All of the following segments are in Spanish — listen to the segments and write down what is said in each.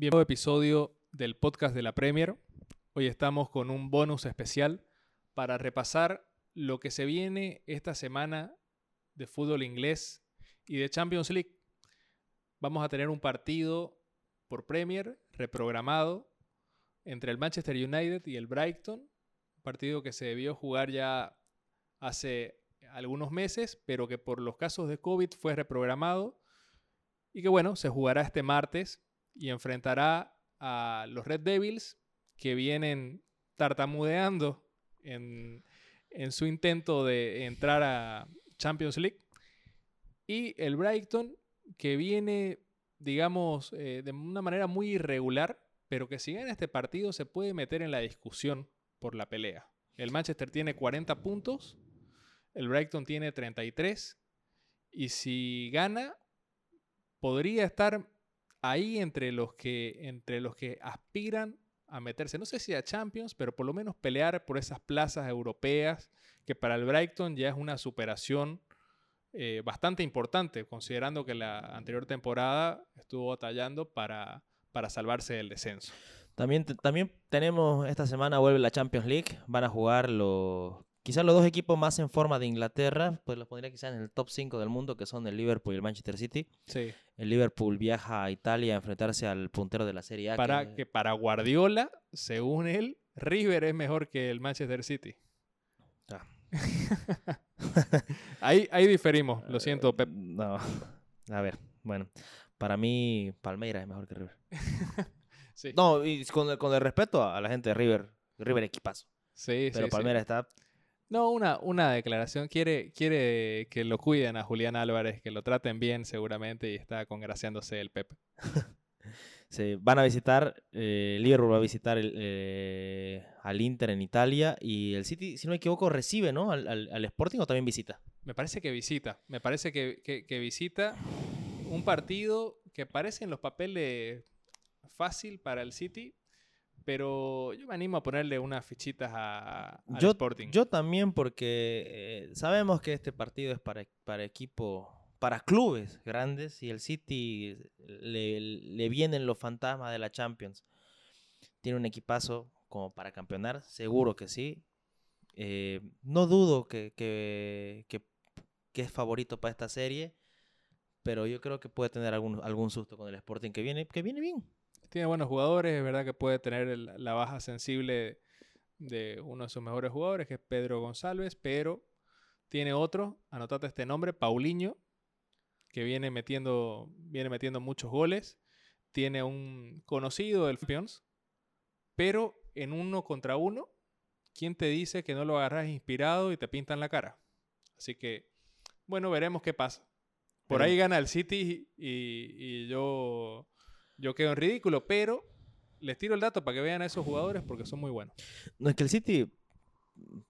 Bienvenido episodio del podcast de la Premier. Hoy estamos con un bonus especial para repasar lo que se viene esta semana de fútbol inglés y de Champions League. Vamos a tener un partido por Premier reprogramado entre el Manchester United y el Brighton, partido que se debió jugar ya hace algunos meses, pero que por los casos de COVID fue reprogramado y que bueno, se jugará este martes y enfrentará a los Red Devils que vienen tartamudeando en, en su intento de entrar a Champions League. Y el Brighton que viene, digamos, eh, de una manera muy irregular, pero que si gana este partido se puede meter en la discusión por la pelea. El Manchester tiene 40 puntos, el Brighton tiene 33, y si gana, podría estar ahí entre los que, entre los que aspiran a meterse, no sé si a Champions, pero por lo menos pelear por esas plazas europeas, que para el Brighton ya es una superación eh, bastante importante, considerando que la anterior temporada estuvo batallando para, para salvarse del descenso. También, también tenemos, esta semana vuelve la Champions League, van a jugar los Quizás los dos equipos más en forma de Inglaterra, pues los pondría quizás en el top 5 del mundo, que son el Liverpool y el Manchester City. Sí. El Liverpool viaja a Italia a enfrentarse al puntero de la Serie A. Para, que... para Guardiola, según él, River es mejor que el Manchester City. Ah. ahí, ahí diferimos, lo siento, Pep. No, a ver, bueno, para mí Palmeiras es mejor que River. sí. No, y con, con el respeto a la gente de River, River equipazo. Sí, Pero sí, Palmeiras sí. está No, una, una declaración. Quiere, quiere que lo cuiden a Julián Álvarez, que lo traten bien seguramente y está congraciándose el Pep. Se van a visitar, eh, Liverpool va a visitar el, eh, al Inter en Italia y el City, si no me equivoco, recibe, ¿no? Al, al, al Sporting o también visita. Me parece que visita. Me parece que, que- que visita un partido que parece en los papeles fácil para el City, pero yo me animo a ponerle unas fichitas a, al Yo, Sporting. yo también porque eh, sabemos que este partido es para, para equipo, para clubes grandes y el City le, le vienen los fantasmas de la Champions. Tiene un equipazo como para campeonar, seguro que sí. Eh, no dudo que, que, que- que es favorito para esta serie, pero yo creo que puede tener algún, algún susto con el Sporting que viene, que viene bien. Tiene buenos jugadores, es verdad que puede tener el- la baja sensible de uno de sus mejores jugadores, que es Pedro González, pero tiene otro, anotate este nombre, Paulinho, que viene metiendo, viene metiendo muchos goles. Tiene un conocido del Champions, pero en uno contra uno, ¿quién te dice que no lo agarras inspirado y te pintan la cara? Así que, bueno, veremos qué pasa. Por ahí gana el City y, y yo, yo quedo en ridículo, pero les tiro el dato para que vean a esos jugadores porque son muy buenos. No, es que el City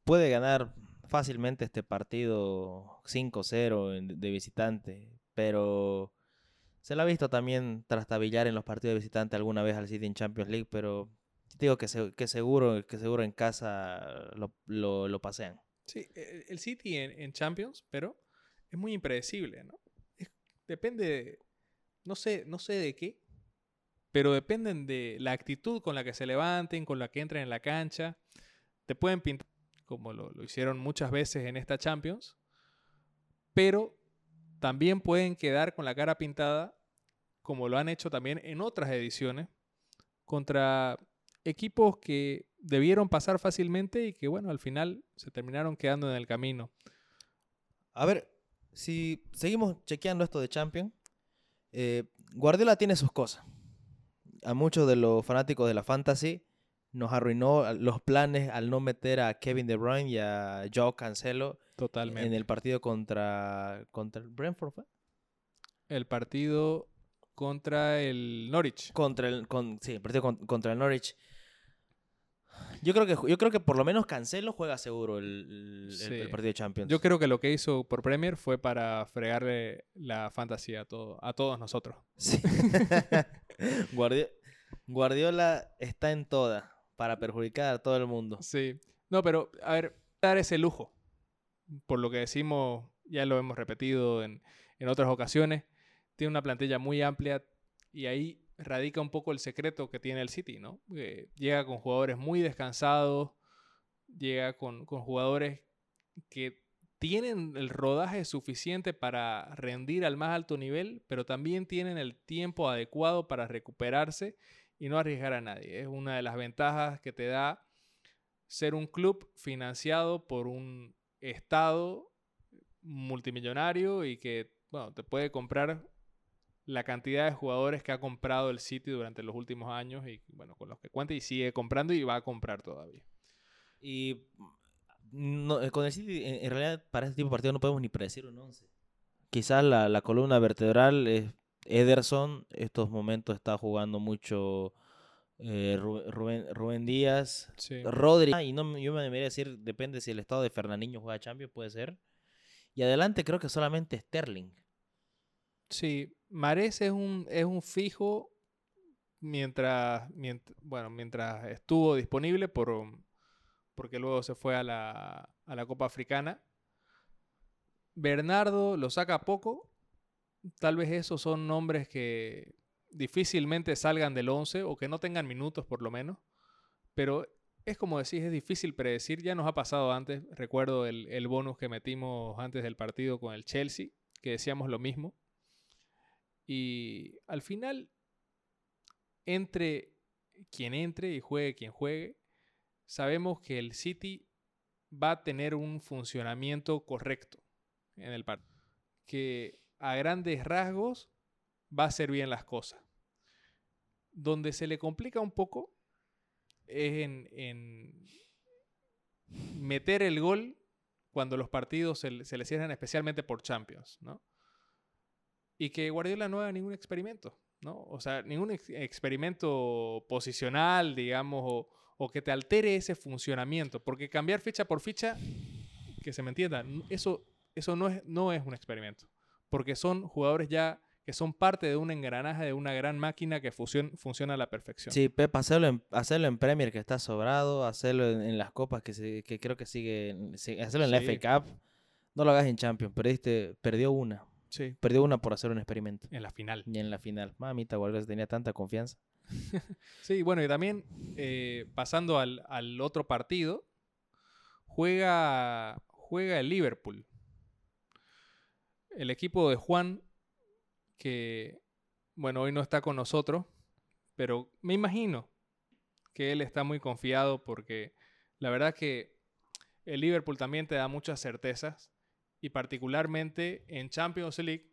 puede ganar fácilmente este partido 5-0 en- de visitante, pero se lo ha visto también trastabillar en los partidos de visitante alguna vez al City en Champions League, pero digo que, se- que seguro que seguro en casa lo, lo- lo pasean. Sí, el el City en, en Champions, pero es muy impredecible, ¿no? Es- depende, de- no sé, no sé de qué, pero dependen de la actitud con la que se levanten, con la que entren en la cancha. Te pueden pintar, como lo, hicieron muchas veces en esta Champions, pero también pueden quedar con la cara pintada, como lo han hecho también en otras ediciones, contra equipos que debieron pasar fácilmente y que, bueno, al final se terminaron quedando en el camino. A ver, si seguimos chequeando esto de Champions, eh, Guardiola tiene sus cosas. A muchos de los fanáticos de la fantasy nos arruinó los planes al no meter a Kevin De Bruyne y a Joe Cancelo Totalmente. en el partido contra, contra el Brentford. ¿fue? el partido contra el Norwich. Contra el, con, sí, el partido con- contra el Norwich. Yo creo que yo creo que por lo menos Cancelo juega seguro el, el- el- Sí. el partido de Champions. Yo creo que lo que hizo por Premier fue para fregarle la fantasía a, todo, a todos nosotros. Sí. Guardi- Guardiola está en toda para perjudicar a todo el mundo. Sí. No, pero, a ver, dar ese lujo. Por lo que decimos, ya lo hemos repetido en, en otras ocasiones. Tiene una plantilla muy amplia y ahí radica un poco el secreto que tiene el City, ¿no? llega con jugadores muy descansados, llega con, con jugadores que tienen el rodaje suficiente para rendir al más alto nivel, pero también tienen el tiempo adecuado para recuperarse y no arriesgar a nadie. Es una de las ventajas que te da ser un club financiado por un estado multimillonario y que bueno, te puede comprar la cantidad de jugadores que ha comprado el City durante los últimos años y bueno, con los que cuenta y sigue comprando y va a comprar todavía. Y no, eh, con el City, en, realidad, para este tipo de partido no podemos ni predecir un 11. Quizás la, la columna vertebral es Ederson. Estos momentos está jugando mucho eh, Rubén, Rubén, Díaz, Rodri. Y no, yo me debería decir, depende si el estado de Fernandinho juega Champions, puede ser. Y adelante creo que solamente Sterling. Sí, Mares es un, es un fijo mientras, mientras, bueno, mientras estuvo disponible por, porque luego se fue a la, a la Copa Africana. Bernardo lo saca poco. Tal vez esos son nombres que difícilmente salgan del 11 o que no tengan minutos por lo menos. Pero es como decís, es difícil predecir. Ya nos ha pasado antes. Recuerdo el, el bonus que metimos antes del partido con el Chelsea, que decíamos lo mismo. Y al final, entre quien entre y juegue quien juegue, sabemos que el City va a tener un funcionamiento correcto en el partido. Que a grandes rasgos va a hacer bien las cosas. Donde se le complica un poco es en, meter el gol cuando los partidos se, le cierran especialmente por Champions, ¿no? Y que Guardiola no haga ningún experimento, ¿no? O sea, ningún experimento posicional, digamos, o, o que te altere ese funcionamiento. Porque cambiar ficha por ficha, que se me entienda, eso, eso no, es, no es un experimento. Porque son jugadores ya que son parte de un engranaje, de una gran máquina que funciona a la perfección. Sí, Pep, hacerlo en, hacerlo en Premier que está sobrado, hacerlo en, las copas que, que creo que sigue, hacerlo en la FA Cup, no lo hagas en Champions, perdiste, perdió una. Sí. Perdió una por hacer un experimento. En la final. Y en la final. Mamita, Guardiola tenía tanta confianza. sí, bueno, y también eh, pasando al, otro partido, juega, juega el Liverpool. El equipo de Juan, que, bueno, hoy no está con nosotros, pero me imagino que él está muy confiado porque la verdad que el Liverpool también te da muchas certezas y particularmente en Champions League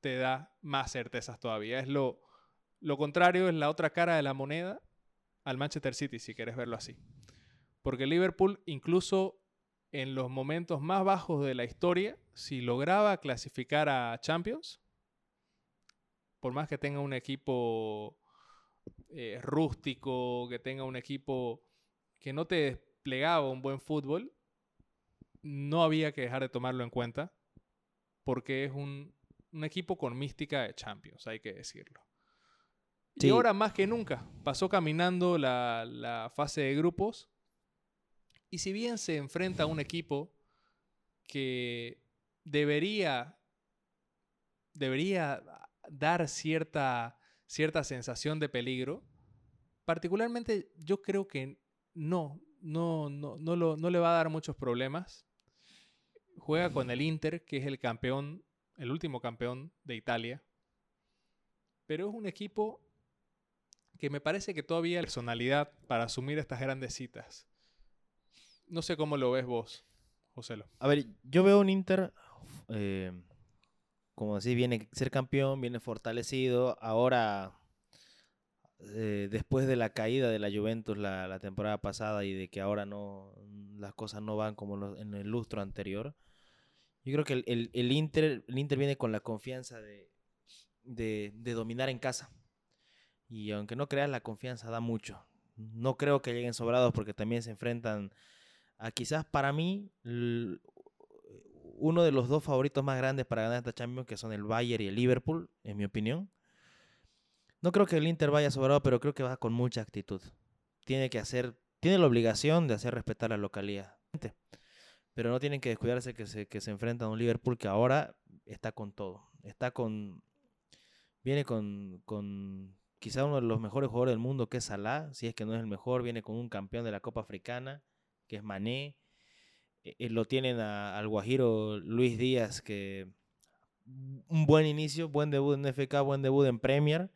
te da más certezas todavía. Es lo, lo contrario es la otra cara de la moneda al Manchester City, si quieres verlo así. Porque Liverpool, incluso en los momentos más bajos de la historia, si lograba clasificar a Champions, por más que tenga un equipo eh, rústico, que tenga un equipo que no te desplegaba un buen fútbol, no había que dejar de tomarlo en cuenta, porque es un, un equipo con mística de Champions, hay que decirlo. Y ahora más que nunca, pasó caminando la, fase de grupos. Y si bien se enfrenta a un equipo que debería, debería dar cierta, cierta sensación de peligro, particularmente yo creo que no, no, no, no, no le va a dar muchos problemas. Juega con el Inter, que es el campeón, el último campeón de Italia. Pero es un equipo que me parece que todavía hay personalidad para asumir estas grandes citas. No sé cómo lo ves vos, Joselo. A ver, yo veo un Inter, eh, como decís, viene a ser campeón, viene fortalecido. Ahora, eh, después de la caída de la Juventus la, temporada pasada y de que ahora no las cosas no van como en el lustro anterior, yo creo que el, Inter, el Inter viene con la confianza de, de dominar en casa y aunque no creas, la confianza da mucho. No creo que lleguen sobrados porque también se enfrentan a quizás para mí uno de los dos favoritos más grandes para ganar esta Champions, que son el Bayern y el Liverpool, en mi opinión. No creo que el Inter vaya sobrado, pero creo que va con mucha actitud. Tiene que hacer, tiene la obligación de hacer respetar la localidad. Pero no tienen que descuidarse que se, que se enfrentan a un Liverpool que ahora está con todo. Está con. Viene con, con quizá uno de los mejores jugadores del mundo, que es Salah, si es que no es el mejor, viene con un campeón de la Copa Africana, que es Mané. Eh, eh, lo tienen a- al Guajiro Luis Díaz, que un buen inicio, buen debut en FK, buen debut en Premier.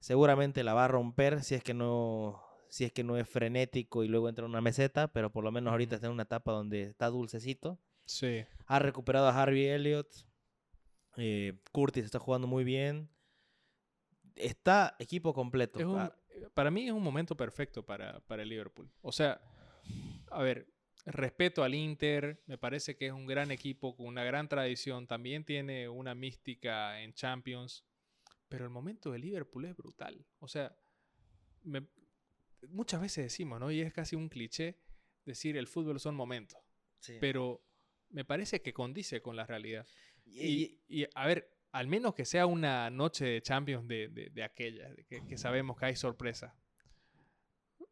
Seguramente la va a romper si es que no si es que no es frenético y luego entra en una meseta, pero por lo menos ahorita está en una etapa donde está dulcecito. Sí. Ha recuperado a Harvey Elliott. eh, Curtis está jugando muy bien. Está equipo completo. Es un- Ah, para mí es un momento perfecto para, para el Liverpool. O sea, a ver, respeto al Inter, me parece que es un gran equipo con una gran tradición, también tiene una mística en Champions, pero el momento de Liverpool es brutal. O sea, me- muchas veces decimos, ¿no? Y es casi un cliché decir el fútbol son momentos, sí. pero me parece que condice con la realidad. Y- Y, y, a ver, al menos que sea una noche de Champions de, de, que, que sabemos que hay sorpresa,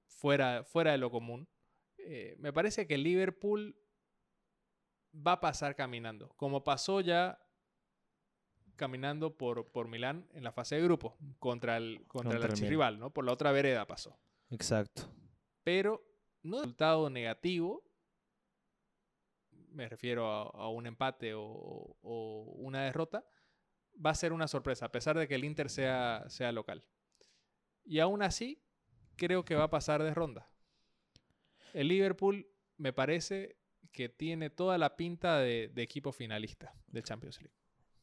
fuera, fuera de lo común, eh, me parece que Liverpool va a pasar caminando, como pasó ya caminando por, por Milán en la fase de grupo, contra el, contra Contra el archirrival, ¿no? Por la otra vereda pasó. Exacto. Pero no resultado negativo, me refiero a, a un empate o, o una derrota, va a ser una sorpresa, a pesar de que el Inter sea, sea local. Y aún así, creo que va a pasar de ronda. El Liverpool me parece que tiene toda la pinta de, equipo finalista de Champions League.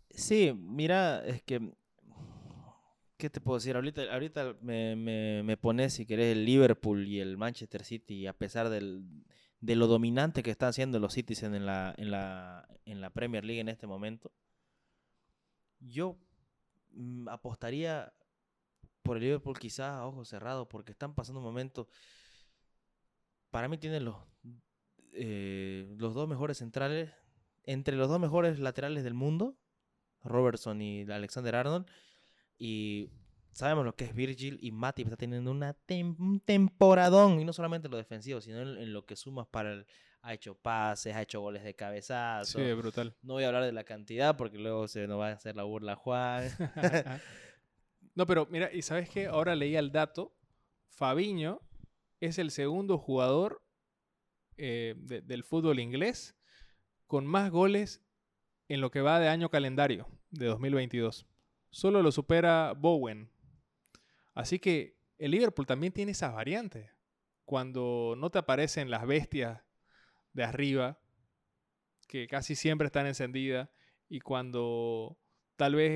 Sí, mira, es que. ¿Qué te puedo decir? Ahorita, ahorita me, me, pones, si querés, el Liverpool y el Manchester City, a pesar del, de lo dominante que están siendo los Citizen en la, en, la, en la Premier League en este momento. Yo mm, apostaría por el Liverpool quizás a ojos cerrados, porque están pasando un momento. Para mí tienen los, eh, los dos mejores centrales, entre los dos mejores laterales del mundo, Robertson y Alexander Arnold. Y sabemos lo que es Virgil y Matip está teniendo una tem- un temporadón. Y no solamente en lo defensivo, sino en, en lo que sumas para el... Ha hecho pases, ha hecho goles de cabezazo. Sí, es brutal. No voy a hablar de la cantidad porque luego se nos va a hacer la burla Juan. no, pero mira, y sabes qué, ahora leía el dato. Fabiño es el segundo jugador eh, de- del fútbol inglés con más goles en lo que va de año calendario de 2022. Solo lo supera Bowen. Así que el Liverpool también tiene esas variantes. Cuando no te aparecen las bestias de arriba, que casi siempre están encendidas, y cuando tal vez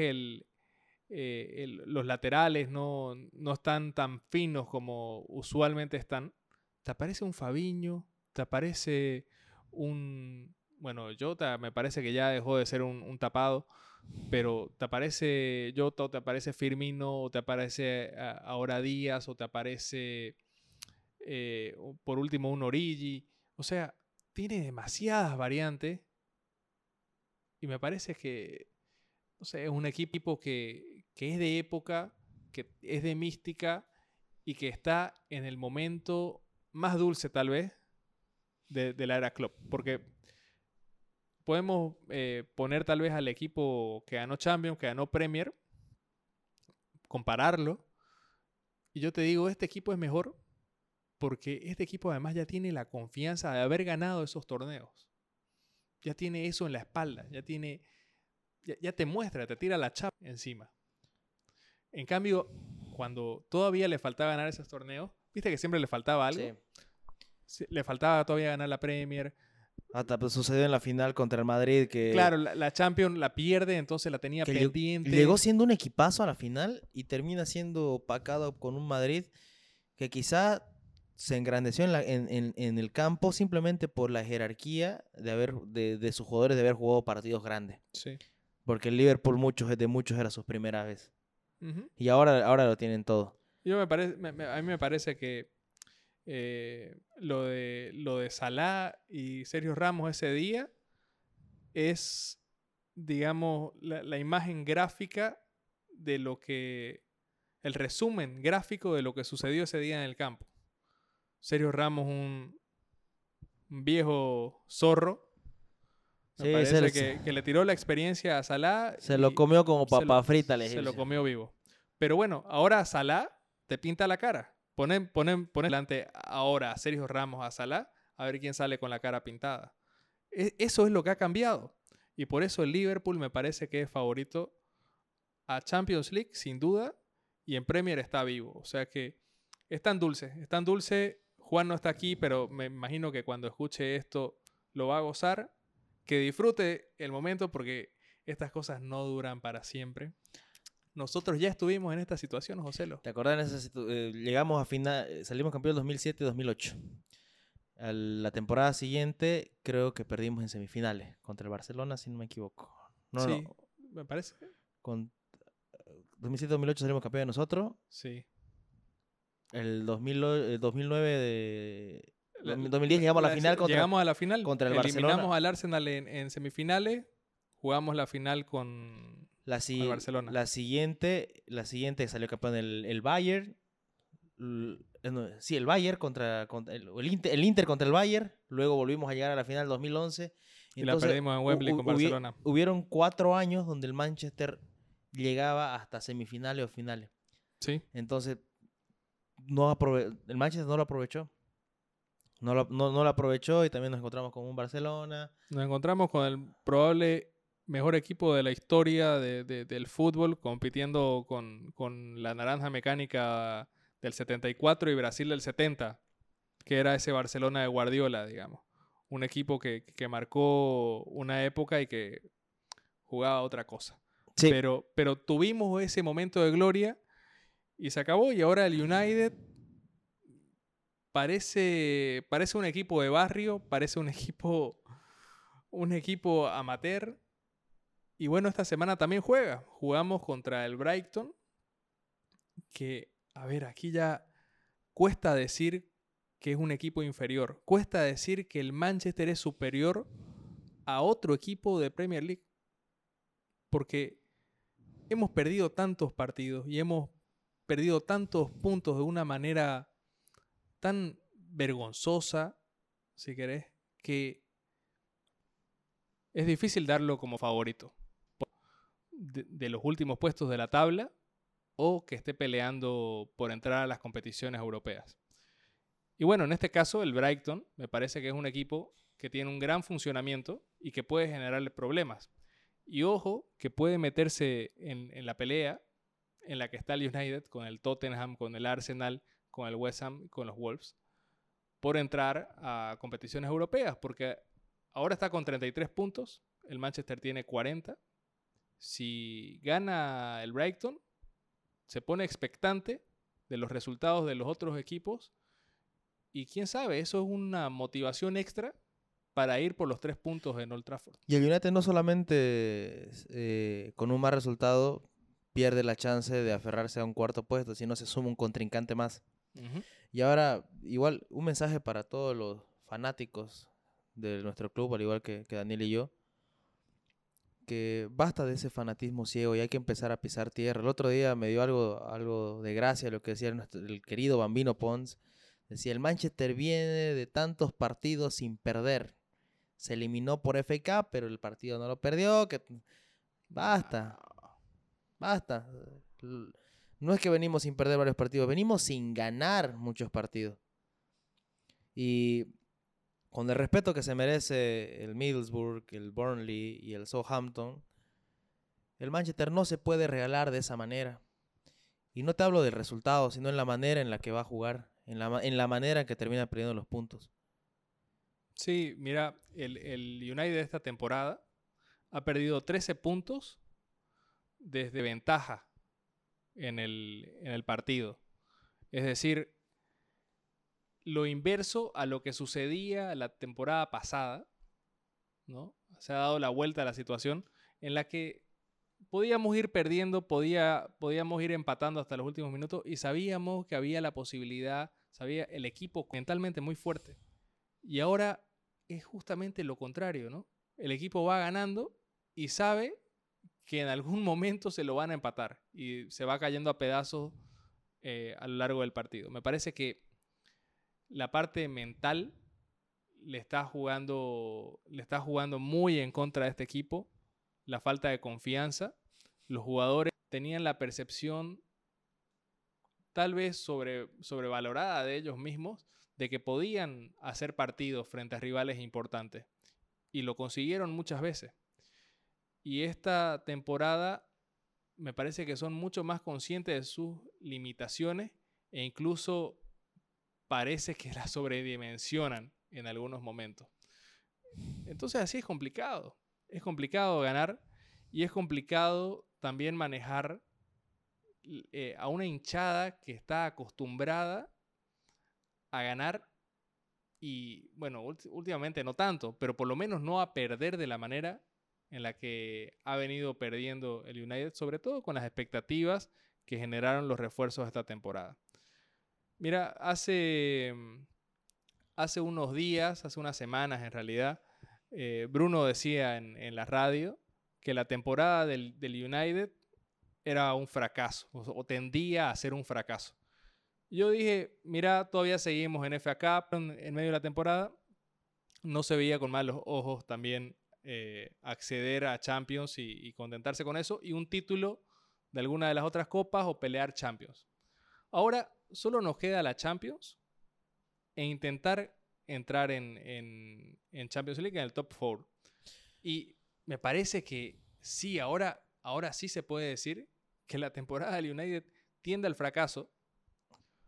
eh, el- los laterales no, no están tan finos como usualmente están, te aparece un Fabiño, te aparece un... Bueno, Jota me parece que ya dejó de ser un, tapado, pero te aparece Jota o te aparece Firmino o te aparece ah, ahora Díaz o te aparece eh, por último un Origi. O sea, tiene demasiadas variantes y me parece que, es un equipo que, es de época, que es de mística y que está en el momento más dulce tal vez de, la era Klopp. Porque podemos eh, poner tal vez al equipo que ganó Champions, que ganó Premier, compararlo. Y yo te digo, este equipo es mejor porque este equipo además ya tiene la confianza de haber ganado esos torneos. Ya tiene eso en la espalda, ya tiene, ya, ya te muestra, te tira la chapa encima. En cambio, cuando todavía le faltaba ganar esos torneos, viste que siempre le faltaba algo. Sí. Sí, Le faltaba todavía ganar la Premier. Hasta pues, sucedió en la final contra el Madrid que Claro, la, la Champions la pierde, entonces la tenía pendiente. llegó siendo un equipazo a la final y termina siendo opacado con un Madrid que quizá se engrandeció en, la- en- en- en el campo simplemente por la jerarquía de, haber, de, de sus jugadores de haber jugado partidos grandes. Sí. Porque el Liverpool muchos de muchos era sus primeras vez. Ujú. Y ahora, ahora lo tienen todo. Yo me parece, me- me- a mí me parece que eh, lo de lo de Salah y Sergio Ramos ese día es, digamos, la, la imagen gráfica de lo que, el resumen gráfico de lo que sucedió ese día en el campo. Sergio Ramos, un, un viejo zorro. Me Sí, parece se- que, que le tiró la experiencia a Salah. Se lo comió como lo- papa frita, le se lo comió vivo. Pero bueno, ahora Salah te pinta la cara. Ponen, ponen, ponen delante ahora a Sergio Ramos a Salah a ver quién sale con la cara pintada. E- Eso es lo que ha cambiado. Y por eso el Liverpool me parece que es favorito a Champions League, sin duda, y en Premier está vivo. O sea que es tan dulce, es tan dulce. Juan no está aquí, pero me imagino que cuando escuche esto lo va a gozar. Que disfrute el momento porque estas cosas no duran para siempre. Nosotros ya estuvimos en esta situación, Joselo. ¿Te acordás? En esa eh, llegamos a final, eh, salimos campeón 2007-2008. A la temporada siguiente creo que perdimos en semifinales contra el Barcelona, si no me equivoco. No, sí, no. me parece. Con, 2007-2008 salimos campeones nosotros. Sí. El 2000, o- el 2009 de... La- 2010 llegamos a la la- final contra... Llegamos a la final. contra el eliminamos Barcelona. al Arsenal en, en semifinales. Jugamos la final con. La, si- Barcelona. la siguiente, la siguiente salió campeón el, el Bayern. Eh, no, sí, el Bayern contra, contra Inter, el Inter contra el Bayern. Luego volvimos a llegar a la final 2011. Y la perdimos en Wembley hu- con hubi- Barcelona. Hubieron cuatro años donde el Manchester llegaba hasta semifinales o finales. Sí. Entonces, no aprove- el Manchester no lo aprovechó. No lo, no, no lo aprovechó y también nos encontramos con un Barcelona. Nos encontramos con el probable mejor equipo de la historia de- de- del fútbol, compitiendo con, con la naranja mecánica del 74 y Brasil del 70, que era ese Barcelona de Guardiola, digamos. Un equipo que, que marcó una época y que jugaba otra cosa. Sí. Pero, pero tuvimos ese momento de gloria y se acabó. Y ahora el United parece, parece un equipo de barrio, parece un equipo, un equipo amateur. Y bueno, esta semana también juega. Jugamos contra el Brighton. Que, a ver, aquí ya cuesta decir que es un equipo inferior. Cuesta decir que el Manchester es superior a otro equipo de Premier League. Porque hemos perdido tantos partidos y hemos perdido tantos puntos de una manera tan vergonzosa, si querés, que es difícil darlo como favorito de, los últimos puestos de la tabla o que esté peleando por entrar a las competiciones europeas. Y bueno, en este caso el Brighton me parece que es un equipo que tiene un gran funcionamiento y que puede generarle problemas. Y ojo, que puede meterse en la pelea en la que está el United con el Tottenham, con el Arsenal, con el West Ham, con los Wolves, por entrar a competiciones europeas, porque ahora está con 33 puntos, el Manchester tiene 40. Si gana el Brighton, se pone expectante de los resultados de los otros equipos y quién sabe, eso es una motivación extra para ir por los tres puntos en Old Trafford. Y el United no solamente eh, con un mal resultado pierde la chance de aferrarse a un cuarto puesto, sino se suma un contrincante más. Y ahora, igual, un mensaje para todos los fanáticos de nuestro club, al igual que, que Daniel y yo, que basta de ese fanatismo ciego y hay que empezar a pisar tierra. El otro día me dio algo, algo de gracia lo que decía nuestro- el querido Bambino Pons. Decía, el Manchester viene de tantos partidos sin perder. Se eliminó por FK, pero el partido no lo perdió. Que... Basta, basta. No es que venimos sin perder varios partidos, venimos sin ganar muchos partidos. Y con el respeto que se merece el Middlesbrough, el Burnley y el Southampton, el Manchester no se puede regalar de esa manera. Y no te hablo del resultado, sino en la manera en la que va a jugar, en la, en la manera en que termina perdiendo los puntos. Sí, mira, el, el United de esta temporada ha perdido 13 puntos desde ventaja en el, en el partido. Es decir, lo inverso a lo que sucedía la temporada pasada, ¿no? Se ha dado la vuelta a la situación en la que podíamos ir perdiendo, podía, podíamos ir empatando hasta los últimos minutos y sabíamos que había la posibilidad, sabía el equipo mentalmente muy fuerte. Y ahora es justamente lo contrario, ¿no? El equipo va ganando y sabe que en algún momento se lo van a empatar y se va cayendo a pedazos eh, a lo largo del partido. Me parece que la parte mental le está jugando, le está jugando muy en contra de este equipo. La falta de confianza. Los jugadores tenían la percepción tal vez sobre, sobrevalorada de ellos mismos, de que podían hacer partidos frente a rivales importantes. Y lo consiguieron muchas veces. Y esta temporada me parece que son mucho más conscientes de sus limitaciones e incluso parece que las sobredimensionan en algunos momentos. Entonces así es complicado. Es complicado ganar y es complicado también manejar eh, a una hinchada que está acostumbrada a ganar y, bueno, últimamente no tanto, pero por lo menos no a perder de la manera en la que ha venido perdiendo el United, sobre todo con las expectativas que generaron los refuerzos esta temporada. Mira, hace, hace unos días, hace unas semanas en realidad, eh, Bruno decía en, la radio que la temporada del, United era un fracaso o, tendía a ser un fracaso. Yo dije, mira, todavía seguimos en FA Cup en, medio de la temporada. No se veía con malos ojos también eh, acceder a Champions y, y, contentarse con eso y un título de alguna de las otras copas o pelear Champions. Ahora solo nos queda la Champions e intentar entrar en, en, Champions League en el top 4. Y me parece que sí, ahora, ahora sí se puede decir que la temporada del United tiende al fracaso.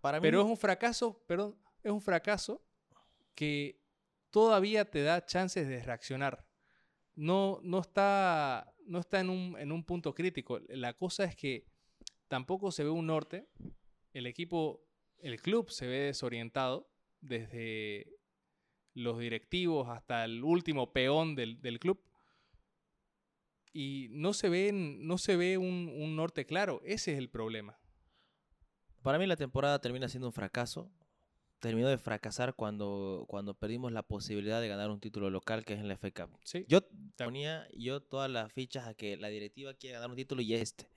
Para Pero es un fracaso, perdón, es un fracaso que todavía te da chances de reaccionar. No, no está, no está en, un, en un punto crítico. La cosa es que tampoco se ve un norte. El equipo, el club se ve desorientado desde los directivos hasta el último peón del, club. Y no se ve, no se ve un, norte claro. Ese es el problema. Para mí la temporada termina siendo un fracaso. Terminó de fracasar cuando, cuando perdimos la posibilidad de ganar un título local que es en la FA Cup. Yo ponía yo todas las fichas a que la directiva quiere ganar un título y este.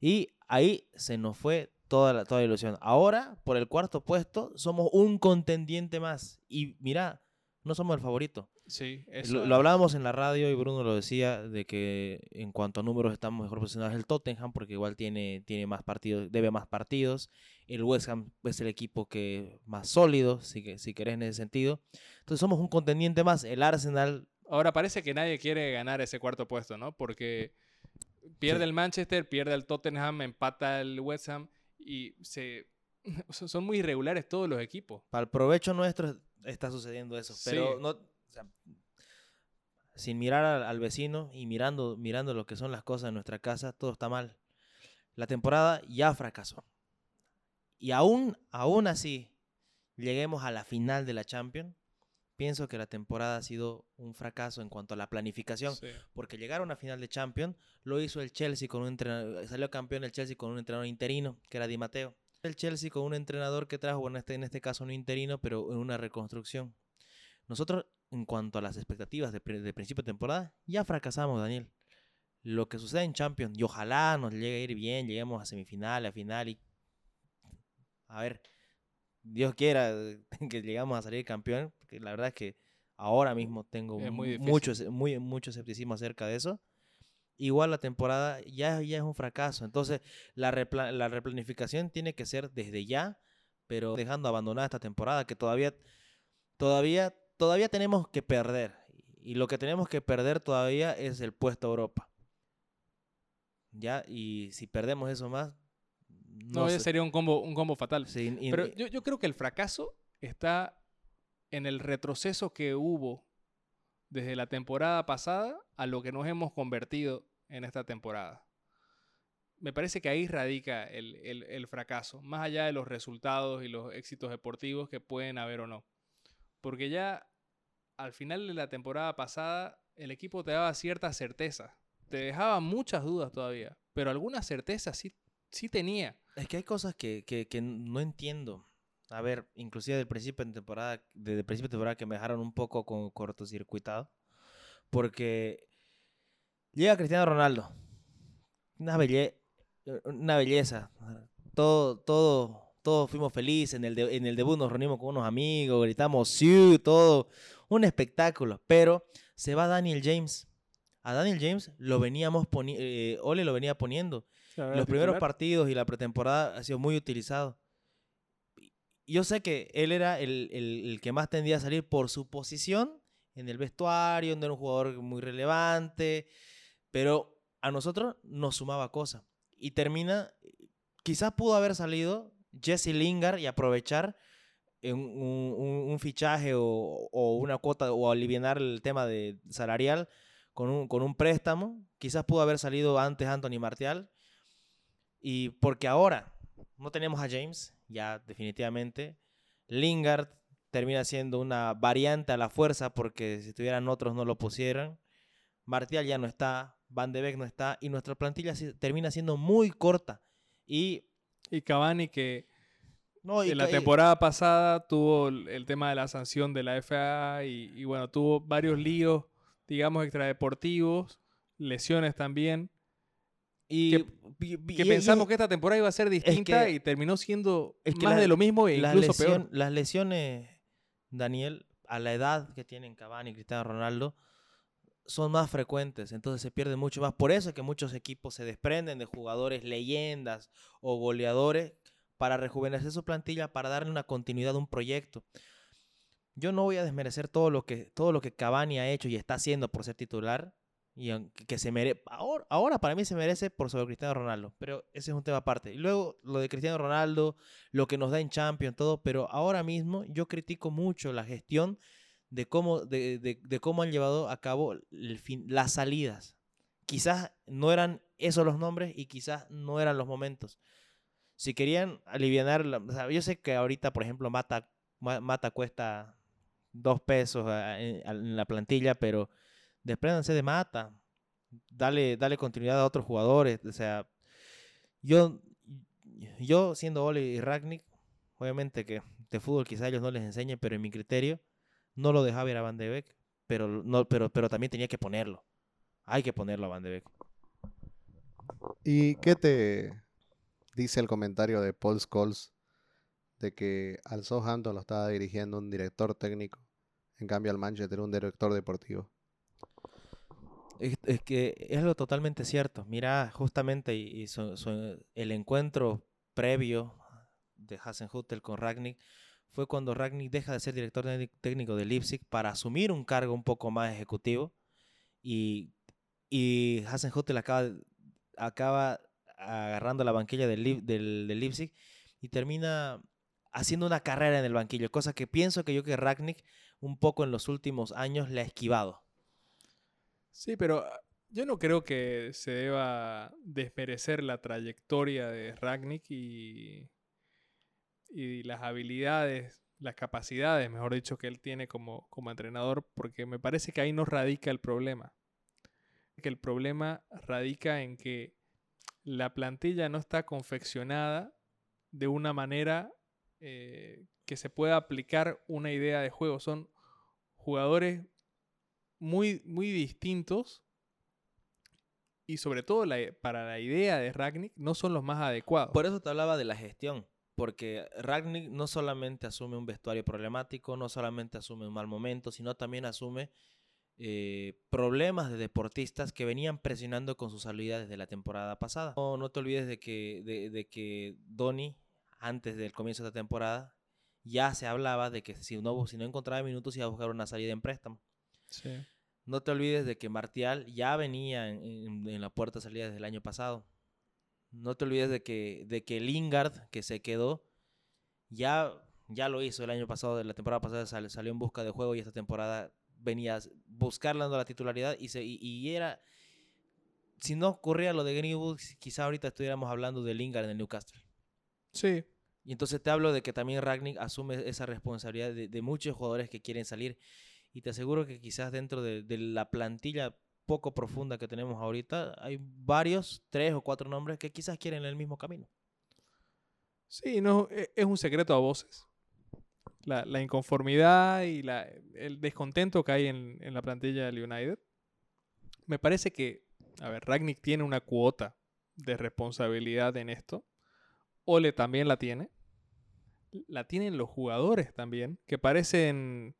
Y ahí se nos fue toda la, toda la ilusión. Ahora, por el cuarto puesto, somos un contendiente más. Y mira, no somos el favorito. Sí, eso. Lo, hablábamos en la radio y Bruno lo decía de que en cuanto a números estamos mejor posicionados el Tottenham porque igual tiene, tiene más partidos, debe más partidos. El West Ham es el equipo que más sólido, si, si querés en ese sentido. Entonces somos un contendiente más. El Arsenal... Ahora parece que nadie quiere ganar ese cuarto puesto, ¿no? Porque pierde el Manchester, pierde el Tottenham, empata el West Ham y se... Son muy irregulares todos los equipos. Para el provecho nuestro está sucediendo eso. Pero no, sin mirar al, vecino y mirando, mirando lo que son las cosas en nuestra casa, todo está mal. La temporada ya fracasó. Y aún, aún así, lleguemos a la final de la Champions, pienso que la temporada ha sido un fracaso en cuanto a la planificación, porque llegar a una final de Champions lo hizo el Chelsea con un entrenador, salió campeón el Chelsea con un entrenador interino, que era Di Matteo el Chelsea con un entrenador que trajo, bueno, este, en este caso no interino, pero en una reconstrucción. Nosotros, en cuanto a las expectativas de, principio de temporada, ya fracasamos, Daniel. Lo que sucede en Champions, y ojalá nos llegue a ir bien, lleguemos a semifinal, a final y... A ver, Dios quiera que llegamos a salir campeón, porque la verdad es que ahora mismo tengo mucho, muy, mucho escepticismo acerca de eso igual la temporada ya, ya es un fracaso. Entonces, la, la replanificación tiene que ser desde ya, pero dejando abandonada esta temporada que todavía, todavía, todavía tenemos que perder. Y lo que tenemos que perder todavía es el puesto a Europa. ¿Ya? Y si perdemos eso más... No, sería un combo, un combo fatal. pero yo, yo creo que el fracaso está en el retroceso que hubo desde la temporada pasada a lo que nos hemos convertido en esta temporada. Me parece que ahí radica el, fracaso, más allá de los resultados y los éxitos deportivos que pueden haber o no. Porque ya al final de la temporada pasada el equipo te daba cierta certeza, te dejaba muchas dudas todavía, pero alguna certeza sí, sí tenía. Es que hay cosas que, no entiendo. A ver, inclusive del principio de temporada, desde el principio de temporada que me dejaron un poco con cortocircuitado. Porque Llega Cristiano Ronaldo. Una, una belleza. Todo, todo, todos fuimos felices. En el, en el debut nos reunimos con unos amigos, gritamos sí, todo. Un espectáculo. Pero se va Daniel James. A Daniel James lo veníamos poniendo, eh, Ole lo venía poniendo. Los primeros titular. partidos y la pretemporada ha sido muy utilizado. Yo sé que él era el, el- el que más tendía a salir por su posición en el vestuario, no era un jugador muy relevante, pero a nosotros nos sumaba cosas. Y termina, quizás pudo haber salido Jesse Lingard y aprovechar un, fichaje o, una cuota o aliviar el tema de salarial con un, con un préstamo. Quizás pudo haber salido antes Anthony Martial. Y porque ahora no tenemos a James, ya definitivamente. Lingard termina siendo una variante a la fuerza porque si tuvieran otros no lo pusieran. Martial ya no está, Van de Beek no está y nuestra plantilla termina siendo muy corta. Y, Y Cavani que no, y en la temporada pasada tuvo el, tema de la sanción de la FA y, y bueno, tuvo varios líos, digamos, extradeportivos, lesiones también. y- que- y- Que y- pensamos y- que esta temporada iba a ser distinta que- y terminó siendo es que más la- de lo mismo e las, incluso lesión- peor. las lesiones, Daniel, a la edad que tienen Cavani y Cristiano Ronaldo, son más frecuentes, entonces se pierde mucho más. Por eso es que muchos equipos se desprenden de jugadores leyendas o goleadores para rejuvenecer su plantilla, para darle una continuidad a un proyecto. Yo no voy a desmerecer todo lo que, todo lo que Cavani ha hecho y está haciendo por ser titular. Y que se merece. Ahora, ahora para mí se merece por sobre Cristiano Ronaldo. Pero ese es un tema aparte. Y luego lo de Cristiano Ronaldo, lo que nos da en Champions, todo. Pero ahora mismo yo critico mucho la gestión de cómo, de, de- de cómo han llevado a cabo el fin, las salidas. Quizás no eran esos los nombres y quizás no eran los momentos. Si querían aliviar, yo sé que ahorita, por ejemplo, Mata, Ma- Mata cuesta dos pesos ah, en, la plantilla, pero despréndanse de Mata. Dale, dale continuidad a otros jugadores. O sea, yo, yo siendo Ole y Ragnick, obviamente que de fútbol quizá a ellos no les enseñe, pero en mi criterio, no lo dejaba ir a Van de Beek, pero, no, pero, pero también tenía que ponerlo. Hay que ponerlo a Van de Beek. ¿Y qué te dice el comentario de Paul Scholes de que al Southampton lo estaba dirigiendo un director técnico, en cambio al Manchester un director deportivo? Es, es que es algo totalmente cierto. Mira, justamente y, y su- su- el encuentro previo de Hasenhutel con Ragnick fue cuando Ragnick deja de ser director técnic- técnico de Leipzig para asumir un cargo un poco más ejecutivo y, y Hasenhutel acaba, acaba agarrando la banquilla del, del, del Leipzig y termina haciendo una carrera en el banquillo, cosa que pienso que yo que Ragnick un poco en los últimos años le ha esquivado. Sí, pero ah, yo no creo que se deba desmerecer la trayectoria de Ragnick y, y las habilidades, las capacidades, mejor dicho, que él tiene como, como entrenador, porque me parece que ahí no radica el problema. Que el problema radica en que la plantilla no está confeccionada de una manera eh, que se pueda aplicar una idea de juego. Son jugadores muy, muy distintos y sobre todo para la idea de Ragnick no son los más adecuados. Por eso te hablaba de la gestión, porque Ragnick no solamente asume un vestuario problemático, no solamente asume un mal momento, sino también asume eh, problemas de deportistas que venían presionando con su salida desde la temporada pasada. No, no te olvides de que, de, de que Donny, antes del comienzo de la temporada, ya se hablaba de que si no, si no encontraba minutos iba a buscar una salida en préstamo. Sí. No te olvides de que Martial ya venía en, en- en la puerta de salida desde el año pasado. No te olvides de que, de que Lingard, que se quedó, ya, ya lo hizo el año pasado, de la temporada pasada sal- salió en busca de juego y esta temporada venía a buscarle dando la titularidad y, se, y, y era... Si no ocurría lo de Greenwood, quizá ahorita estuviéramos hablando de Lingard en el Newcastle. Sí, Y entonces te hablo de que también Ragnick asume esa responsabilidad de, de muchos jugadores que quieren salir. Y te aseguro que quizás dentro de, de la plantilla poco profunda que tenemos ahorita, hay varios, tres o cuatro nombres que quizás quieren el mismo camino. sí, no, e- es un secreto a voces. La, inconformidad y la- el descontento que hay en, en la plantilla del United. Me parece que, a ver, Ragnick tiene una cuota de responsabilidad en esto. Ole también la tiene. La tienen los jugadores también, que parecen,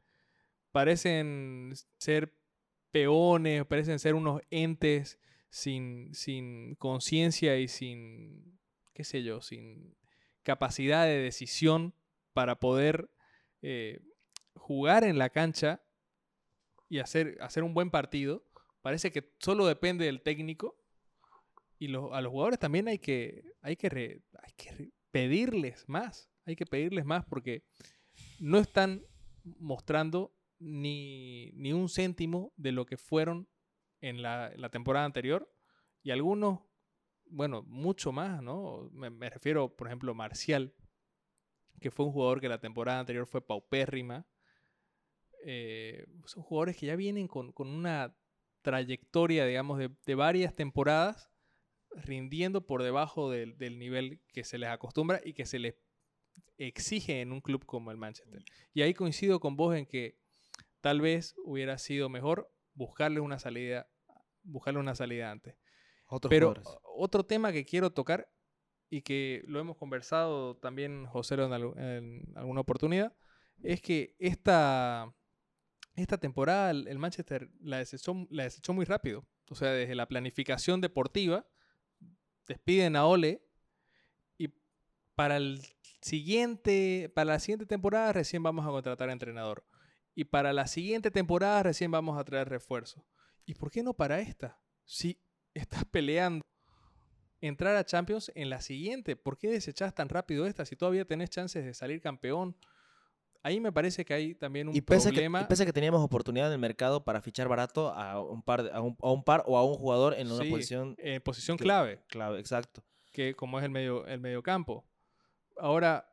parecen ser peones, parecen ser unos entes sin, sin conciencia y sin, qué sé yo, sin capacidad de decisión para poder eh, jugar en la cancha y hacer, hacer un buen partido. Parece que solo depende del técnico. Y a los jugadores también hay que, hay que, hay que pedirles más. Hay que pedirles más porque no están mostrando ni, ni un céntimo de lo que fueron en la, la, temporada anterior. Y algunos, bueno, mucho más, ¿no? Me, me refiero, por ejemplo, Marcial, que fue un jugador que la temporada anterior fue paupérrima. Eh, son jugadores que ya vienen con, una trayectoria, digamos, de, varias temporadas, rindiendo por debajo del, nivel que se les acostumbra y que se les exige en un club como el Manchester. Y ahí coincido con vos en que tal vez hubiera sido mejor buscarle una salida, buscarle una salida antes. Pero otro tema que quiero tocar y que lo hemos conversado también, José, en, en alguna oportunidad, es que esta, esta temporada el Manchester la desechó, la desechó muy rápido. O sea, desde la planificación deportiva, despiden a Ole y para el siguiente, para la siguiente temporada recién vamos a contratar a entrenador. Y para la siguiente temporada recién vamos a traer refuerzos. ¿Y por qué no para esta? Si estás peleando entrar a Champions en la siguiente. ¿Por qué desechás tan rápido esta si todavía tenés chances de salir campeón? Ahí me parece que hay también un y problema. Que, y pese que teníamos oportunidad en el mercado para fichar barato a un par, a un, par o a un jugador en una posición... Eh, posición clave. Clave, exacto. Que como es el medio, el medio campo. Ahora,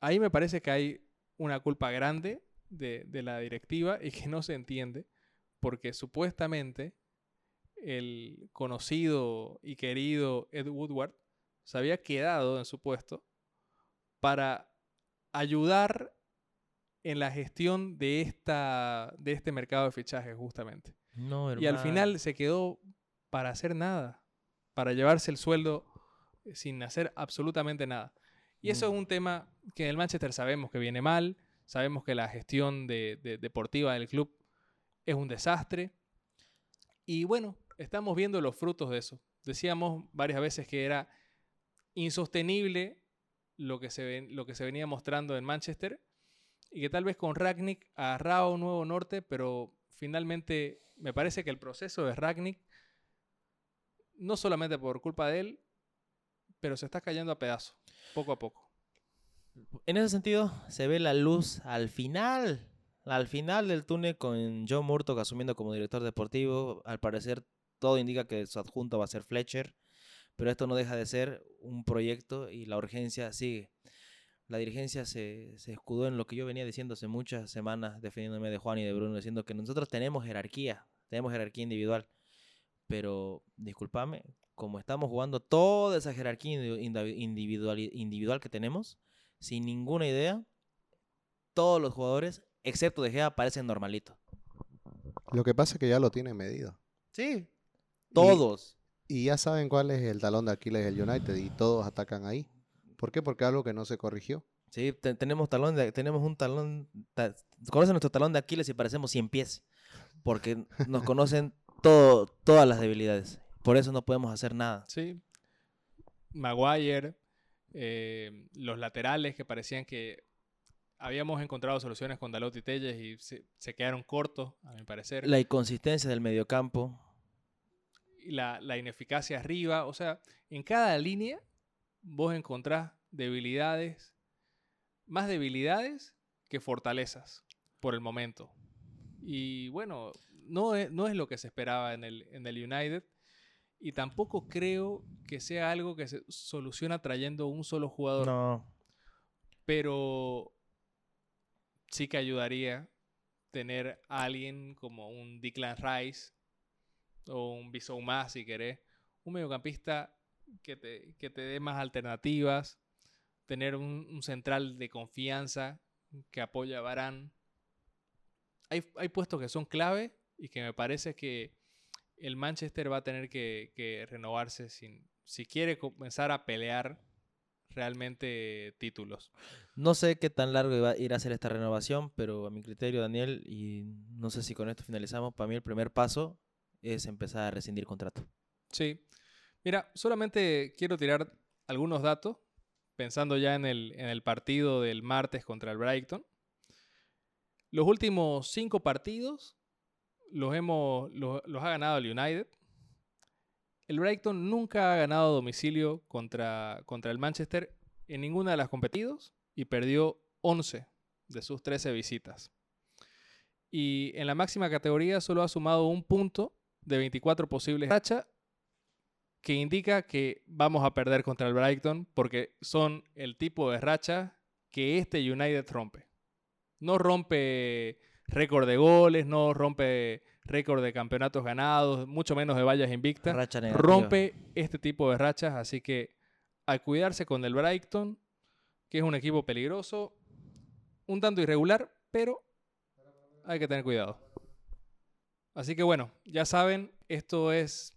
ahí me parece que hay una culpa grande de, de la directiva y que no se entiende porque supuestamente el conocido y querido Ed Woodward se había quedado en su puesto para ayudar en la gestión de, esta, de este mercado de fichajes, justamente. y al final se quedó para hacer nada, para llevarse el sueldo sin hacer absolutamente nada. Y eso es mm. un tema que en el Manchester sabemos que viene mal, sabemos que la gestión deportiva del club es un desastre. Y bueno, estamos viendo los frutos de eso. Decíamos varias veces que era insostenible lo que se, lo que se venía mostrando en Manchester y que tal vez con Ragnick agarraba un nuevo norte, pero finalmente me parece que el proceso de Ragnick, no solamente por culpa de él, pero se está cayendo a pedazos, poco a poco. En ese sentido, se ve la luz al final, al final del túnel con John Murtock asumiendo como director deportivo. Al parecer todo indica que su adjunto va a ser Fletcher, pero esto no deja de ser un proyecto y la urgencia sigue. La dirigencia se, escudó en lo que yo venía diciendo hace muchas semanas, defendiéndome de Juan y de Bruno, diciendo que nosotros tenemos jerarquía, tenemos jerarquía individual, pero discúlpame, como estamos jugando toda esa jerarquía individual, individual que tenemos, sin ninguna idea, todos los jugadores, excepto De Gea, parecen normalitos. Lo que pasa es que ya lo tienen medido. Sí, todos. Y, ya saben cuál es el talón de Aquiles del United y todos atacan ahí. ¿Por qué? Porque algo que no se corrigió. Sí, tenemos talón tenemos un talón, conocen nuestro talón de Aquiles y parecemos 100 pies, porque nos conocen todo, todas las debilidades. Por eso no podemos hacer nada. Sí. Maguire, eh, los laterales que parecían que habíamos encontrado soluciones con Dalot y Telles y se, se, quedaron cortos, a mi parecer. La inconsistencia del mediocampo la, la ineficacia arriba. O sea, en cada línea vos encontrás debilidades, más debilidades que fortalezas por el momento. Y bueno, no es, no es lo que se esperaba en el, en el United. Y tampoco creo que sea algo que se soluciona trayendo un solo jugador. No. Pero sí que ayudaría tener a alguien como un Declan Rice o un Bisouma si querés. Un mediocampista que te, que te dé más alternativas, tener un, central de confianza que apoya a Barán. Hay, hay, puestos que son clave y que me parece que el Manchester va a tener que, renovarse sin, si quiere comenzar a pelear realmente títulos. No sé qué tan largo va a ir a ser esta renovación, pero a mi criterio, Daniel, y no sé si con esto finalizamos, para mí el primer paso es empezar a rescindir contrato. Sí. Mira, solamente quiero tirar algunos datos, pensando ya en el, en el partido del martes contra el Brighton. Los últimos cinco partidos los, hemos, los, ha ganado el United. El Brighton nunca ha ganado domicilio contra, contra el Manchester en ninguna de las competidos y perdió 11 de sus 13 visitas. Y en la máxima categoría solo ha sumado un punto de 24 posibles racha que indica que vamos a perder contra el Brighton porque son el tipo de racha que este United rompe. No rompe récord de goles, no rompe récord de campeonatos ganados, mucho menos de vallas invictas. Racha. Rompe este tipo de rachas, así que a cuidarse con el Brighton, que es un equipo peligroso, un tanto irregular, pero hay que tener cuidado. Así que bueno, ya saben, esto es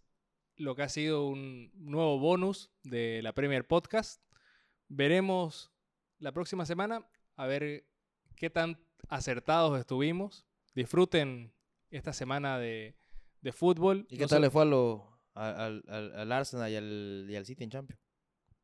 lo que ha sido un nuevo bonus de la Premier Podcast. Veremos la próxima semana a ver qué tan acertados estuvimos. Disfruten esta semana de, de fútbol. ¿Y qué No tal le fue a lo- al, al- al Arsenal y al, y al City en Champions?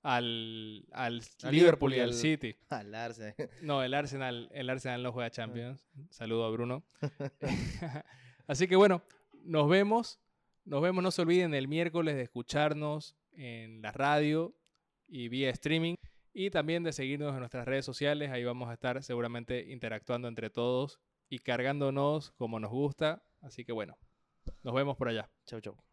al, al Al Liverpool y al al- City. Al Arsenal. No, el Arsenal, el Arsenal no juega Champions. Saludo a Bruno. Así que bueno, nos vemos. Nos vemos, no se olviden el miércoles de escucharnos en la radio y vía streaming. Y también de seguirnos en nuestras redes sociales. Ahí vamos a estar seguramente interactuando entre todos y cargándonos como nos gusta. Así que bueno, nos vemos por allá. Chau, chau.